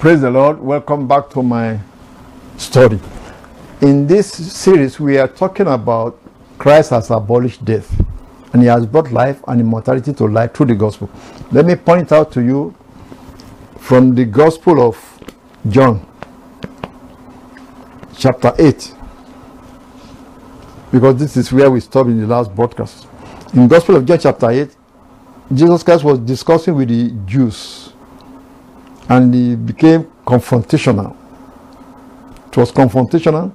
Praise the Lord. Welcome back to my study. In this series, we are talking about Christ has abolished death and he has brought life and immortality to life through the gospel. Let me point out to you from the Gospel of John, chapter 8, because this is where we stopped in the last broadcast. In Gospel of John, chapter 8, Jesus Christ was discussing with the Jews and he became confrontational. It was confrontational.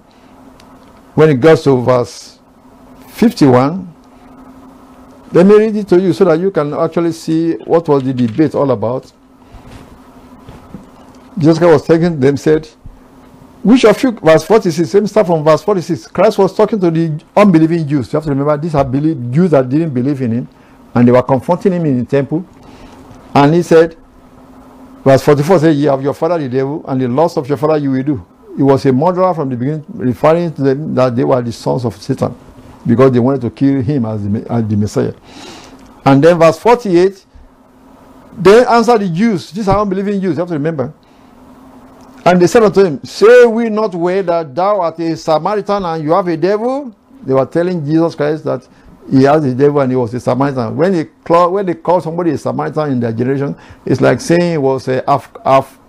When it got to verse 51, let me read it to you so that you can actually see what was the debate all about. Jesus was taking them, said, which of you, verse 46, let me start from verse 46. Christ was talking to the unbelieving Jews. You have to remember, these are Jews that didn't believe in him, and they were confronting him in the temple. And he said, Verse 44 says, You have your father the devil, and the loss of your father you will do. He was a murderer from the beginning, referring to them that they were the sons of Satan because they wanted to kill him as the, as the Messiah. And then verse 48, they answered the Jews. These are unbelieving Jews, you have to remember. And they said unto him, Say we not well that thou art a Samaritan and you have a devil? They were telling Jesus Christ that he has the devil and he was a Samaritan. When they call, when they call somebody a Samaritan in their generation, it's like saying he was a half half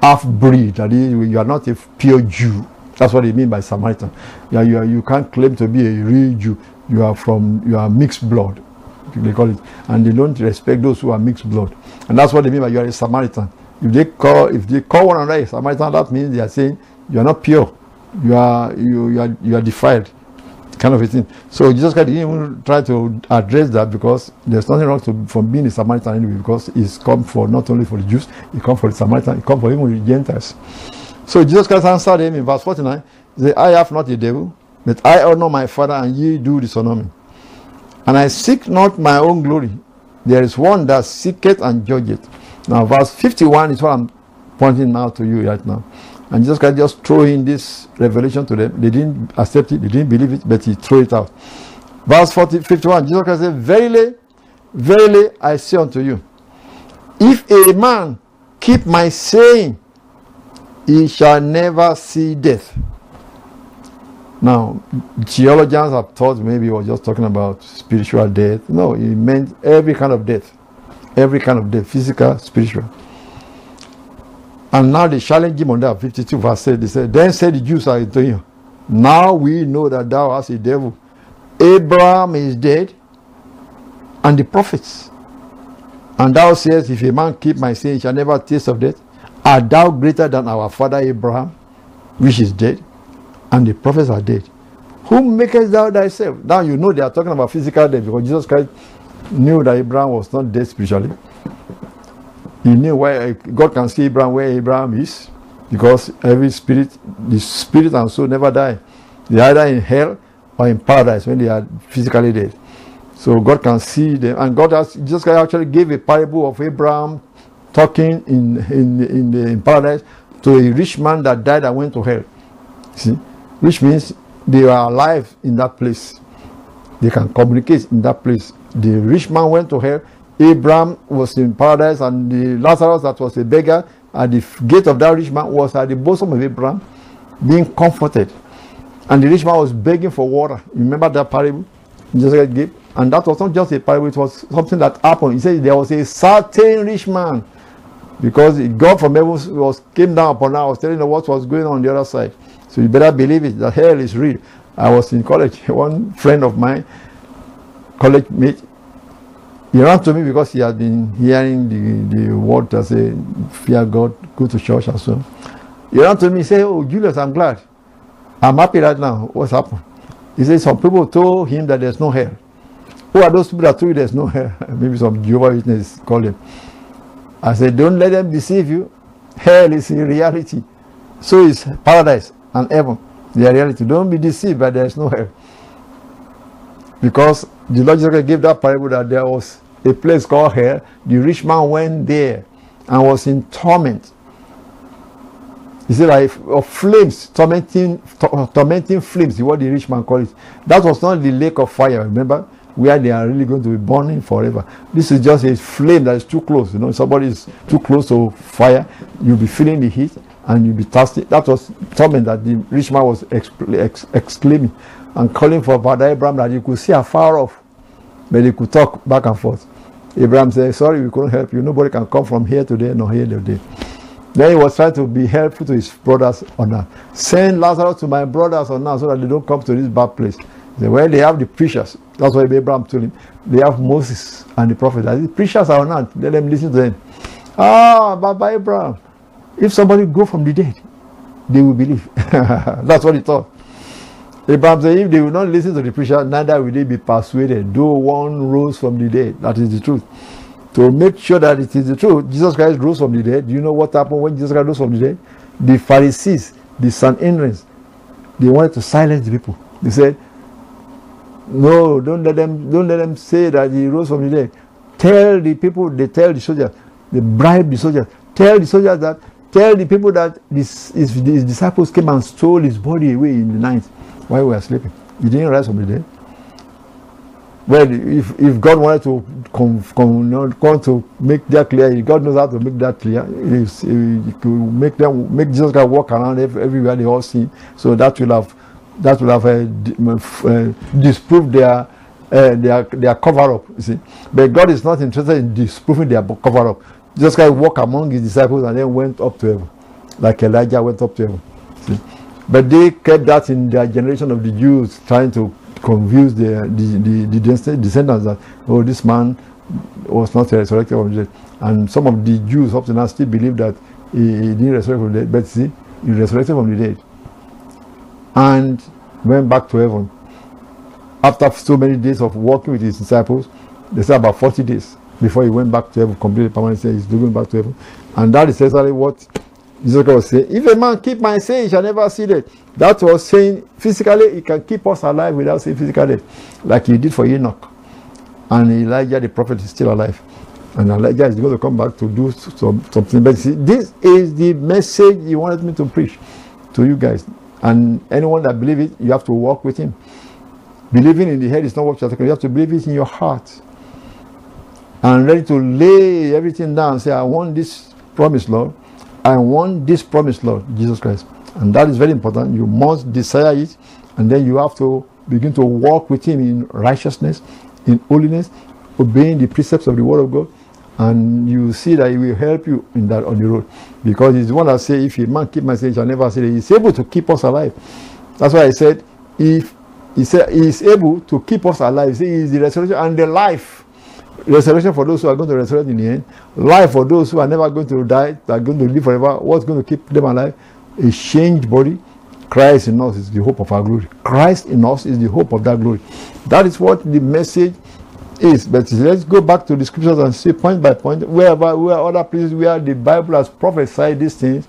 half breed. That is, you are not a pure Jew. That's what they mean by Samaritan. You, are, you, are, you can't claim to be a real Jew. You are from you are mixed blood. They call it, and they don't respect those who are mixed blood. And that's what they mean by you are a Samaritan. If they call if they call one another a Samaritan, that means they are saying you are not pure. You are you, you are you are defiled kind of a thing. So Jesus Christ didn't even try to address that because there's nothing wrong to, from being a Samaritan anyway because he's come for not only for the Jews, he come for the Samaritan, he come for even the Gentiles. So Jesus Christ answered him in verse 49, he said, I have not the devil, but I honor my Father and ye do dishonor me. And I seek not my own glory. There is one that seeketh and judgeth. Now verse 51 is what I'm pointing now to you right now. And Jesus Christ just threw in this revelation to them. They didn't accept it, they didn't believe it, but he threw it out. Verse 40, 51, Jesus Christ said, Verily, verily, I say unto you, if a man keep my saying, he shall never see death. Now, theologians have thought maybe he was just talking about spiritual death. No, he meant every kind of death. Every kind of death, physical, spiritual. And now they challenge him on that 52 verse 8. They said, Then said the Jews are to him, Now we know that thou hast a devil. Abraham is dead, and the prophets. And thou sayest, If a man keep my saying, shall never taste of death. Art thou greater than our father Abraham, which is dead? And the prophets are dead. Whom makest thou thyself? Now you know they are talking about physical death because Jesus Christ knew that Abraham was not dead spiritually. He knew where uh, God can see Abraham where Abraham is because every spirit, the spirit and soul never die. They are either in hell or in paradise when they are physically dead. So God can see them, and God has just actually gave a parable of Abraham talking in in in, the, in paradise to a rich man that died and went to hell. See, which means they are alive in that place. They can communicate in that place. The rich man went to hell. Abraham was in paradise, and the Lazarus that was a beggar at the gate of that rich man was at the bosom of Abraham, being comforted. And the rich man was begging for water. Remember that parable Jesus gave? And that was not just a parable, it was something that happened. He said there was a certain rich man. Because God from heaven was came down upon us, telling us what was going on, on the other side. So you better believe it that hell is real. I was in college. One friend of mine, college mate, he ran to me because he had been hearing the, the word that say, fear God, go to church and so. He ran to me and said, Oh, Julius, I'm glad. I'm happy right now. What's happened? He said, Some people told him that there's no hell. Who are those people that told you there's no hell? Maybe some Jehovah Witness call him I said, Don't let them deceive you. Hell is in reality. So is paradise and heaven. They are reality. Don't be deceived, but there's no hell. Because the Lord Jesus gave that parable that there was a place called hell. The rich man went there and was in torment. He said like of flames, tormenting, tormenting flames, is what the rich man called it. That was not the lake of fire, remember? Where they are really going to be burning forever. This is just a flame that is too close. You know, somebody is too close to fire, you'll be feeling the heat and you'll be thirsty. That was torment that the rich man was exclaiming and calling for Father Abraham that you could see afar off, but they could talk back and forth. Abraham said, Sorry, we couldn't help you. Nobody can come from here today nor here today. Then he was trying to be helpful to his brothers on that. Send Lazarus to my brothers on now so that they don't come to this bad place. He said, Well, they have the preachers. That's why Abraham told him. They have Moses and the prophet. The preachers are not. Let them listen to them. Ah, Baba Abraham. If somebody go from the dead, they will believe. That's what he thought. Abraham said, if they will not listen to the preacher, neither will they be persuaded, though one rose from the dead. That is the truth. To make sure that it is the truth, Jesus Christ rose from the dead. Do you know what happened when Jesus Christ rose from the dead? The Pharisees, the Sanhedrin, they wanted to silence the people. They said, No, don't let them don't let them say that he rose from the dead. Tell the people, they tell the soldiers, they bribe the soldiers, tell the soldiers that tell the people that this, his, his disciples came and stole his body away in the night while we were sleeping. He didn't rise from the dead. Well, if, if God wanted to come, come, come to make that clear, God knows how to make that clear. He could make them make Jesus Christ walk around everywhere they all see. So that will have that will have uh, uh, disproved their uh, their their cover up. You see, but God is not interested in disproving their cover up. Jesus Christ walked among his disciples and then went up to heaven, like Elijah went up to heaven. See? But they kept that in their generation of the Jews, trying to convince the, the, the, the descendants that, oh, this man was not resurrected from the dead. And some of the Jews up to now still believe that he, he didn't resurrect from the dead. But see, he resurrected from the dead and went back to heaven. After so many days of walking with his disciples, they said about 40 days before he went back to heaven, completely permanently, he's going back to heaven. And that is exactly what Jesus was saying, if a man keep my saying, he shall never see death. That was saying physically, he can keep us alive without seeing physical death, like he did for Enoch. And Elijah, the prophet, is still alive. And Elijah is going to come back to do some, something. But see, this is the message he wanted me to preach to you guys. And anyone that believes it, you have to walk with him. Believing in the head is not what you're talking You have to believe it in your heart. And ready to lay everything down say, I want this promise, Lord. I want this promise, Lord, Jesus Christ. And that is very important. You must desire it, and then you have to begin to walk with Him in righteousness, in holiness, obeying the precepts of the Word of God, and you see that He will help you in that on the road. Because He's the one that say, if a man keep my saying, shall never say He's able to keep us alive. That's why I said, if He said He is able to keep us alive, He is the resurrection and the life resurrection for those who are going to resurrect in the end, life for those who are never going to die, that are going to live forever. What's going to keep them alive? A changed body. Christ in us is the hope of our glory. Christ in us is the hope of that glory. That is what the message is. But let's go back to the scriptures and see point by point wherever where other places where the Bible has prophesied these things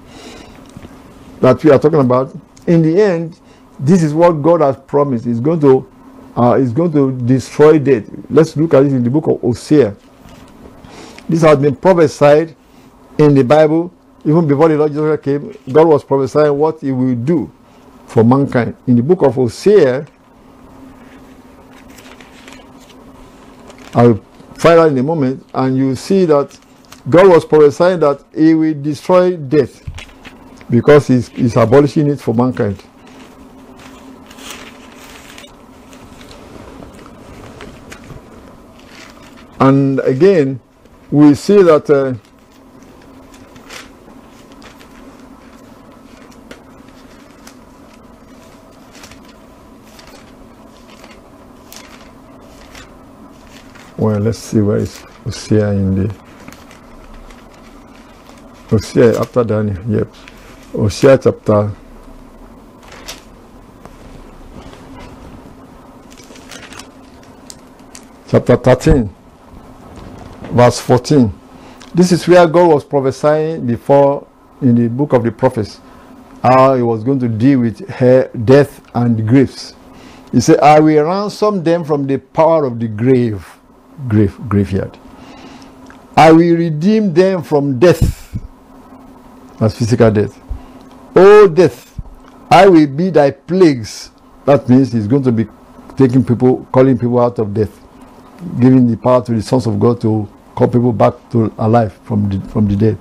that we are talking about. In the end, this is what God has promised. He's going to uh, is going to destroy death. Let's look at it in the book of Hosea. This has been prophesied in the Bible even before the Lord Jesus came. God was prophesying what He will do for mankind. In the book of Hosea, I'll find out in a moment, and you see that God was prophesying that He will destroy death because He's, he's abolishing it for mankind. And again, we see that uh, well let's see where is Hosea in the Hosea after Daniel yep. Hosea chapter chapter 13 verse 14. This is where God was prophesying before in the book of the prophets how he was going to deal with her death and graves. He said, I will ransom them from the power of the grave, grave graveyard. I will redeem them from death. That's physical death. Oh death, I will be thy plagues. That means he's going to be taking people, calling people out of death, giving the power to the sons of God to call people back to alive from the, from the dead.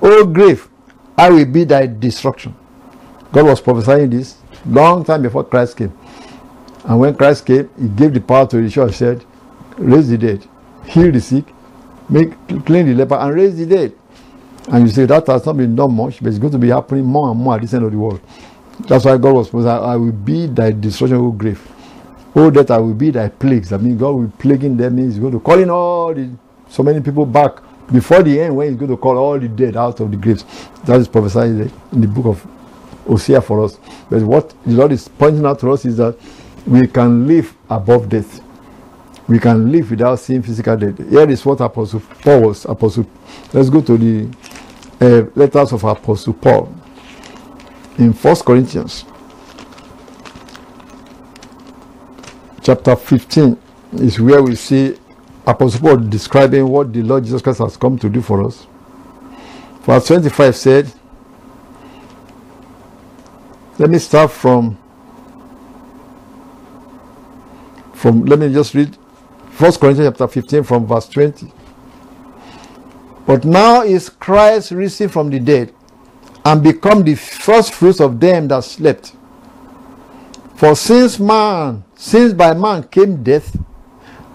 Oh grave, I will be thy destruction. God was prophesying this long time before Christ came. And when Christ came, he gave the power to the church, said, raise the dead, heal the sick, make clean the leper, and raise the dead. And you say that has not been done much, but it's going to be happening more and more at this end of the world. That's why God was prophesying, I will be thy destruction, O grave. Oh, that I will be thy plagues. I mean, God will plaguing them. He's going to call in all the so many people back before the end when he's going to call all the dead out of the graves. That is prophesied in the book of Hosea for us. But what the Lord is pointing out to us is that we can live above death. We can live without seeing physical death. Here is what Apostle Paul was. Apostle. Let's go to the uh, letters of Apostle Paul in First Corinthians, chapter 15 is where we see Apostle Paul describing what the Lord Jesus Christ has come to do for us. Verse 25 said, let me start from from let me just read First Corinthians chapter 15 from verse 20. But now is Christ risen from the dead and become the first fruits of them that slept. For since man, since by man came death,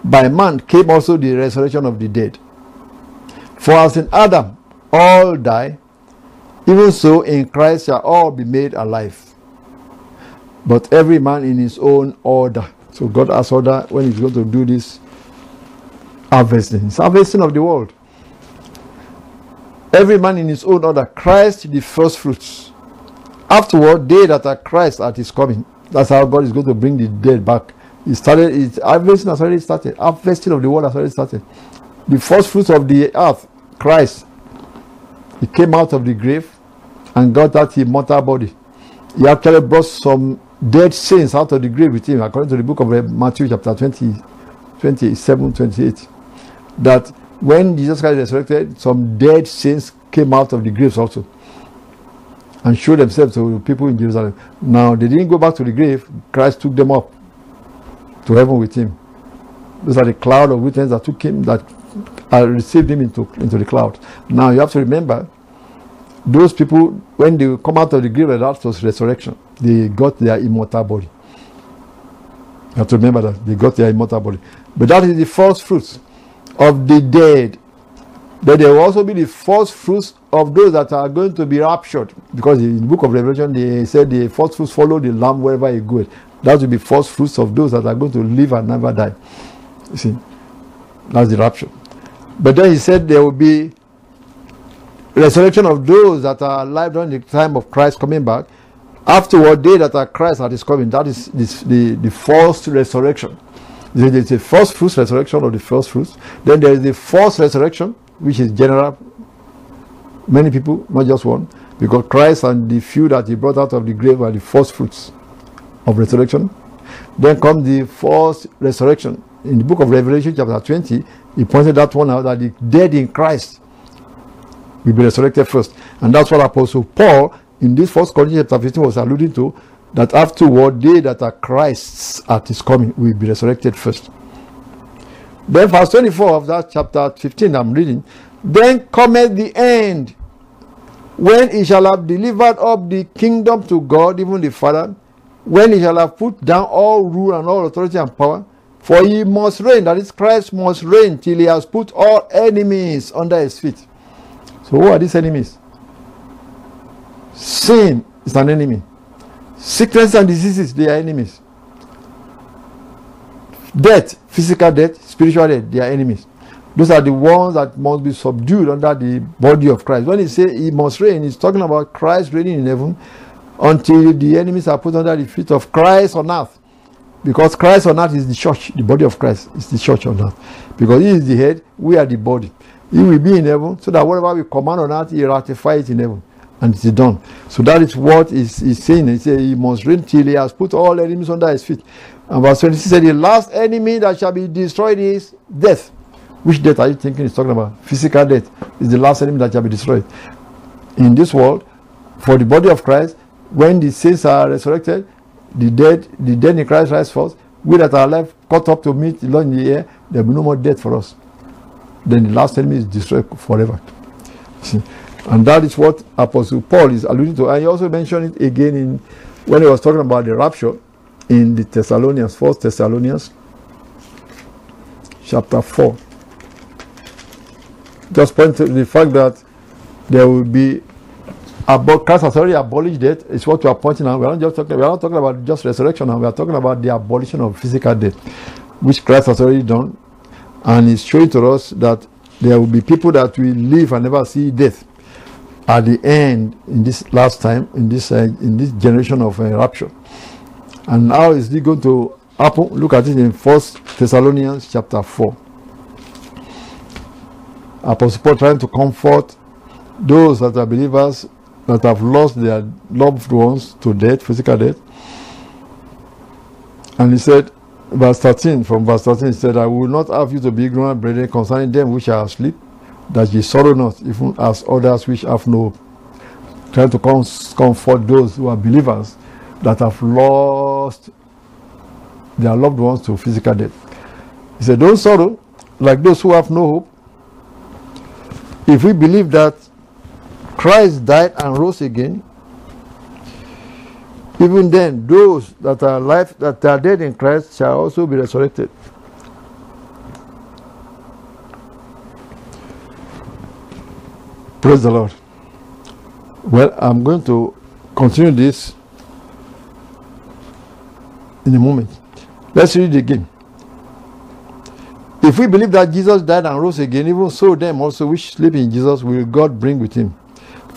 by man came also the resurrection of the dead. For as in Adam all die, even so in Christ shall all be made alive. But every man in his own order. So God has order when He's going to do this harvesting. It's harvesting of the world. Every man in his own order. Christ the first fruits. Afterward, they that are Christ at his coming. That's how God is going to bring the dead back. He started, it's, harvesting has already started. Harvesting of the world has already started. The first fruits of the earth, Christ, he came out of the grave and got that immortal body. He actually brought some dead saints out of the grave with him, according to the book of eh, Matthew, chapter 20, 27, 28. That when Jesus Christ resurrected, some dead saints came out of the graves also and showed themselves to people in Jerusalem. Now, they didn't go back to the grave, Christ took them up to heaven with him. Those are the cloud of witnesses that took him, that uh, received him into, into the cloud. Now, you have to remember, those people, when they come out of the grave, that was resurrection. They got their immortal body. You have to remember that. They got their immortal body. But that is the first fruits of the dead. But there will also be the first fruits of those that are going to be raptured. Because in the book of Revelation, they said the first fruits follow the Lamb wherever he goes. That will be first fruits of those that are going to live and never die. You see, that's the rapture. But then he said there will be resurrection of those that are alive during the time of Christ coming back. Afterward, they that are Christ that is coming. That is the, the first resurrection. There is the first fruits resurrection of the first fruits. Then there is the first resurrection, which is general. Many people, not just one, because Christ and the few that he brought out of the grave are the first fruits of resurrection. Then comes the first resurrection. In the book of Revelation, chapter 20, he pointed that one out that the dead in Christ will be resurrected first. And that's what Apostle Paul in this first Corinthians chapter 15 was alluding to that afterward they that are Christ's at his coming will be resurrected first. Then verse 24 of that chapter 15 I'm reading, then cometh the end when he shall have delivered up the kingdom to God, even the Father, when he shall have put down all rule and all authority and power, for he must reign, that is, Christ must reign till he has put all enemies under his feet. So, who are these enemies? Sin is an enemy. Sickness and diseases, they are enemies. Death, physical death, spiritual death, they are enemies. Those are the ones that must be subdued under the body of Christ. When he says he must reign, he's talking about Christ reigning in heaven until the enemies are put under the feet of Christ on earth. Because Christ on earth is the church, the body of Christ is the church on earth. Because he is the head, we are the body. He will be in heaven so that whatever we command on earth, he ratifies it in heaven. And it is done. So that is what is, is saying. He said he must reign till he has put all enemies under his feet. And verse 26 said, The last enemy that shall be destroyed is death. Which death are you thinking he's talking about? Physical death is the last enemy that shall be destroyed. In this world, for the body of Christ, when the saints are resurrected, the dead, the dead in Christ rise first. We that are alive, caught up to meet the Lord in the air, there will be no more death for us. Then the last enemy is destroyed forever. See? And that is what Apostle Paul is alluding to. And he also mentioned it again in when he was talking about the rapture in the Thessalonians, First Thessalonians, chapter 4. Just point to the fact that there will be about Christ has already abolished death. It's what we are pointing out. We are not just talking. We are not talking about just resurrection. Now we are talking about the abolition of physical death, which Christ has already done, and it's showing to us that there will be people that will live and never see death at the end in this last time in this uh, in this generation of uh, rapture. And how is it going to happen? Look at it in First Thessalonians chapter four. Apostle Paul trying to comfort those that are believers that have lost their loved ones to death, physical death. And he said, verse 13, from verse 13, he said, I will not have you to be ignorant, brethren, concerning them which are asleep, that ye sorrow not, even as others which have no hope. Trying to comfort those who are believers that have lost their loved ones to physical death. He said, Don't sorrow like those who have no hope. If we believe that Christ died and rose again, even then those that are alive that are dead in Christ shall also be resurrected. Praise the Lord. Well, I'm going to continue this in a moment. Let's read again. If we believe that Jesus died and rose again, even so them also which sleep in Jesus will God bring with him.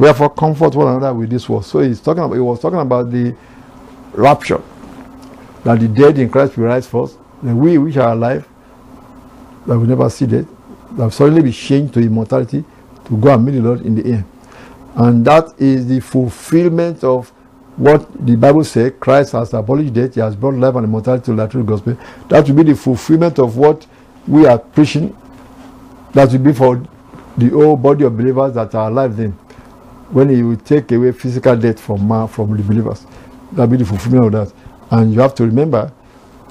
Wherefore, comfort one another with this word. So he's talking about, he was talking about the rapture. That the dead in Christ will rise first. Then we which are alive, that will never see death, that will suddenly be changed to immortality to go and meet the Lord in the air. And that is the fulfillment of what the Bible says Christ has abolished death, he has brought life and immortality to the true gospel. That will be the fulfillment of what we are preaching. That will be for the whole body of believers that are alive then when he will take away physical death from man, from the believers. That be the fulfillment of that. And you have to remember,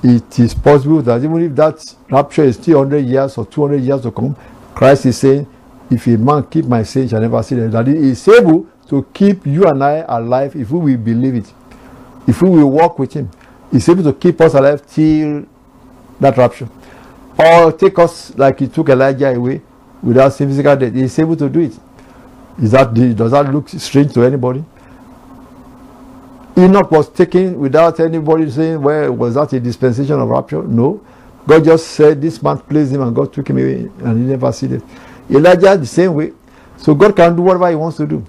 it is possible that even if that rapture is still 100 years or 200 years to come, Christ is saying, if a man keep my saying, shall never see them. That he is able to keep you and I alive if we will believe it. If we will walk with him. He's able to keep us alive till that rapture. Or take us like he took Elijah away without seeing physical death. He's able to do it. Is that does that look strange to anybody? Enoch was taken without anybody saying, Well, was that a dispensation of rapture? No. God just said this man pleased him and God took him away and he never see it. Elijah the same way. So God can do whatever he wants to do.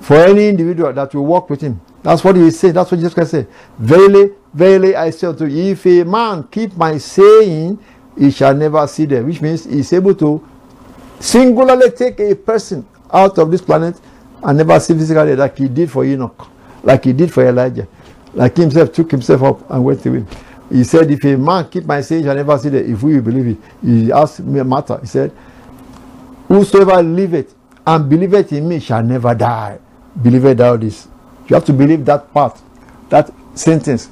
For any individual that will walk with him. That's what he said. That's what Jesus Christ said. Verily, verily I say to you, if a man keep my saying, he shall never see them. Which means he's able to singularly take a person out of this planet and never see physically like he did for Enoch, like he did for Elijah, like himself took himself up and went away. He said, If a man keep my saying, shall never see that. If we believe it, he asked me a matter. He said, Whosoever liveth and believeth in me shall never die. Believe thou this. You have to believe that part, that sentence.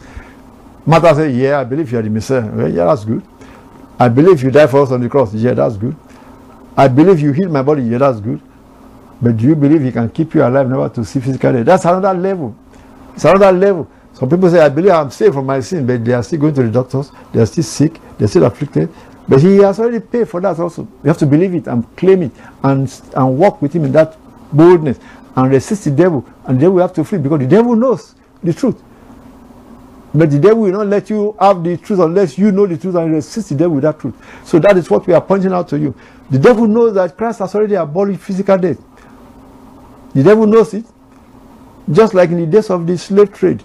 Martha said, Yeah, I believe you are the Messiah. Well, yeah, that's good. I believe you died for us on the cross. Yeah, that's good. I believe you healed my body. Yeah, that's good. But do you believe he can keep you alive never to see physical death? That's another level. It's another level. Some people say, I believe I'm saved from my sin, but they are still going to the doctors. They are still sick. They're still afflicted. But he has already paid for that also. You have to believe it and claim it and, and walk with him in that boldness and resist the devil. And the devil will have to flee because the devil knows the truth. But the devil will not let you have the truth unless you know the truth and resist the devil with that truth. So that is what we are pointing out to you. The devil knows that Christ has already abolished physical death. The devil knows it. Just like in the days of the slave trade,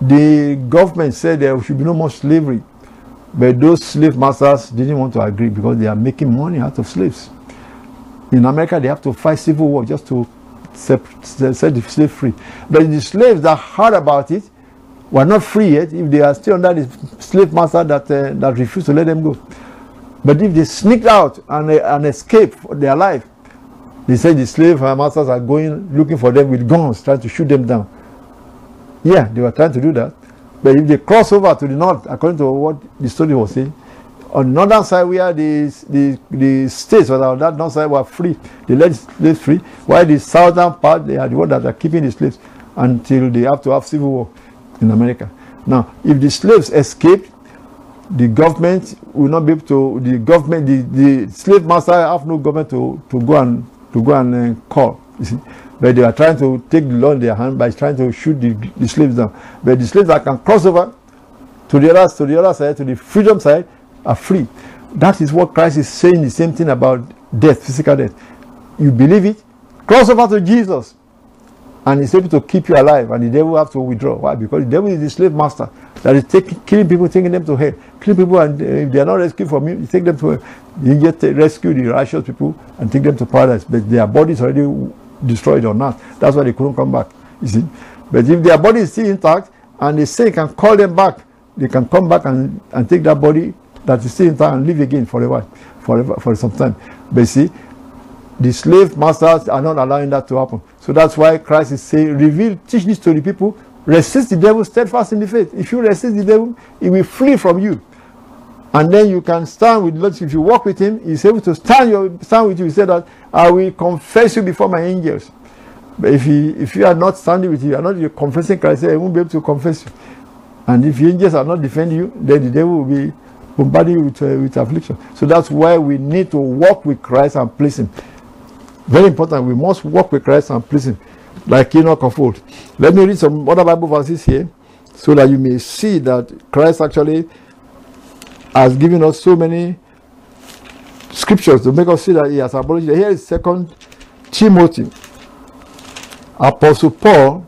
the government said there should be no more slavery. But those slave masters didn't want to agree because they are making money out of slaves. In America, they have to fight civil war just to set, the slave free. But the slaves that heard about it were not free yet if they are still under the slave master that, uh, that refused to let them go. But if they sneaked out and, uh, and escaped their life, they said the slave masters are going looking for them with guns, trying to shoot them down. Yeah, they were trying to do that. But if they cross over to the north, according to what the story was saying, on the northern side where the, the, the states on that north side were free, they let slaves free, while the southern part, they are the ones that are keeping the slaves until they have to have civil war in America. Now, if the slaves escaped, the government will not be able to, the government, the, the slave master have no government to, to go and, to go and uh, call, you see. But they are trying to take the law in their hand by trying to shoot the, the slaves down. But the slaves that can cross over to the other to the other side, to the freedom side, are free. That is what Christ is saying. The same thing about death, physical death. You believe it, cross over to Jesus, and he's able to keep you alive, and the devil have to withdraw. Why? Because the devil is the slave master that is taking, killing people, taking them to hell, killing people, and uh, if they are not rescued from him, you take them to hell. You just rescue the righteous people and take them to paradise, but their bodies already destroyed or not. That's why they couldn't come back. You see? But if their body is still intact and the say can call them back, they can come back and, and take that body that is still intact and live again for a while, forever, for some time. But see, the slave masters are not allowing that to happen. So that's why Christ is saying, reveal, teach this to the people, resist the devil steadfast in the faith. If you resist the devil, he will flee from you. And then you can stand with Lord. If you walk with him, he's able to stand, your, stand with you. He said that I will confess you before my angels. But if you if you are not standing with you, you are not confessing Christ, I won't be able to confess you. And if the angels are not defending you, then the devil will be bombarding you with, uh, with affliction. So that's why we need to walk with Christ and please him. Very important. We must walk with Christ and please him. Like Enoch of old. Let me read some other Bible verses here so that you may see that Christ actually has given us so many scriptures to make us see that he has abolished. Here is Second Timothy. Apostle Paul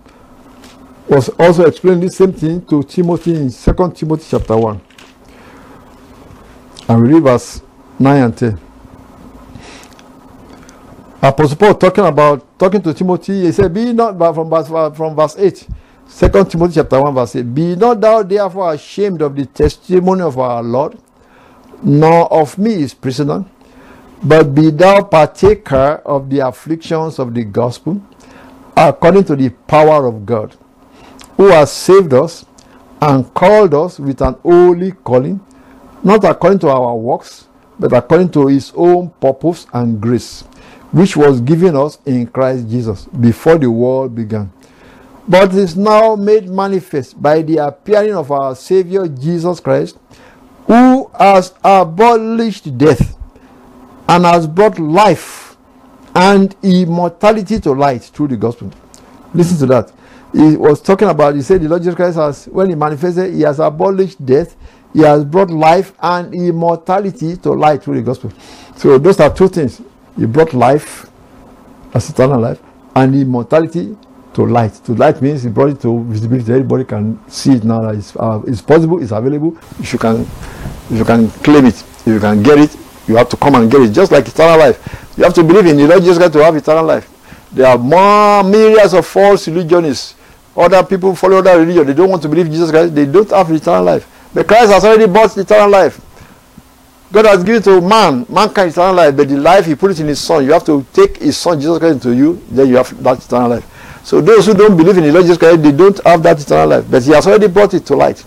was also explaining the same thing to Timothy in Second Timothy chapter 1. And we read verse 9 and 10. Apostle Paul talking about talking to Timothy, he said, Be not from verse uh, from verse 8. Second Timothy chapter 1, verse 8. Be not thou therefore ashamed of the testimony of our Lord, nor of me his prisoner, but be thou partaker of the afflictions of the gospel, according to the power of God, who has saved us and called us with an holy calling, not according to our works, but according to his own purpose and grace, which was given us in Christ Jesus before the world began but is now made manifest by the appearing of our Savior Jesus Christ, who has abolished death and has brought life and immortality to light through the gospel. Listen to that. He was talking about, he said, the Lord Jesus Christ has, when he manifested, he has abolished death, he has brought life and immortality to light through the gospel. So those are two things. He brought life, as eternal life, and immortality to light. To light means he brought it to visibility. Everybody can see it now. That it's, uh, it's possible. It's available. If you can, if you can claim it, if you can get it, you have to come and get it. Just like eternal life, you have to believe in Lord Jesus Christ to have eternal life. There are more myriads of false religionists. Other people follow other religion. They don't want to believe Jesus Christ. They don't have eternal life. But Christ has already bought eternal life. God has given to man, mankind eternal life, but the life He put it in His Son. You have to take His Son Jesus Christ into you, then you have that eternal life. So those who don't believe in the Lord Jesus Christ, they don't have that eternal life. But he has already brought it to light.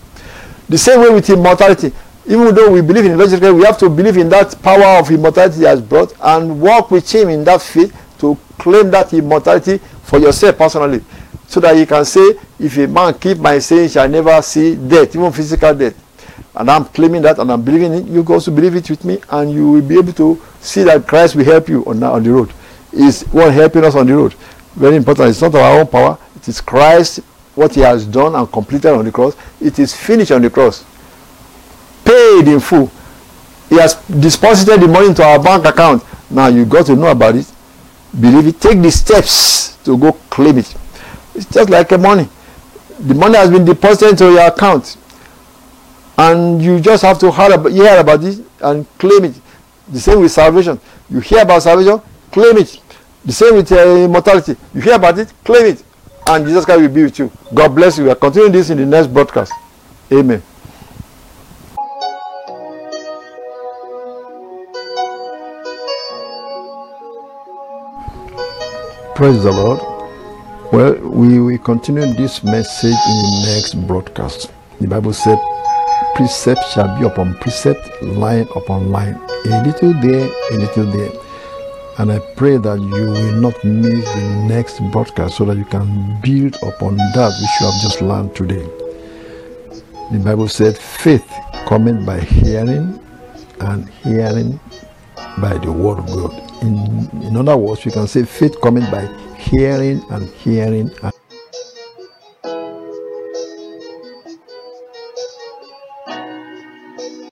The same way with immortality. even though we believe in the Lord Jesus Christ, we have to believe in that power of immortality he has brought and walk with him in that faith to claim that immortality for yourself personally. So that you can say, if a man keep my saying, shall never see death, even physical death. And I'm claiming that and I'm believing it. You also believe it with me, and you will be able to see that Christ will help you on, on the road. Is one helping us on the road. Very important. It's not our own power. It is Christ, what he has done and completed on the cross. It is finished on the cross. Paid in full. He has deposited the money into our bank account. Now you got to know about it. Believe it. Take the steps to go claim it. It's just like a money. The money has been deposited into your account. And you just have to hear about, hear about it and claim it. The same with salvation. You hear about salvation, claim it. The same with uh, immortality. You hear about it, claim it. And Jesus Christ will be with you. God bless you. We are continuing this in the next broadcast. Amen. Praise the Lord. Well, we will continue this message in the next broadcast. The Bible said, precept shall be upon precept, line upon line, a little there, a little there. And I pray that you will not miss the next broadcast so that you can build upon that which you have just learned today. The Bible said, faith cometh by hearing, and hearing by the word of God. In, in other words, we can say faith coming by hearing and hearing. And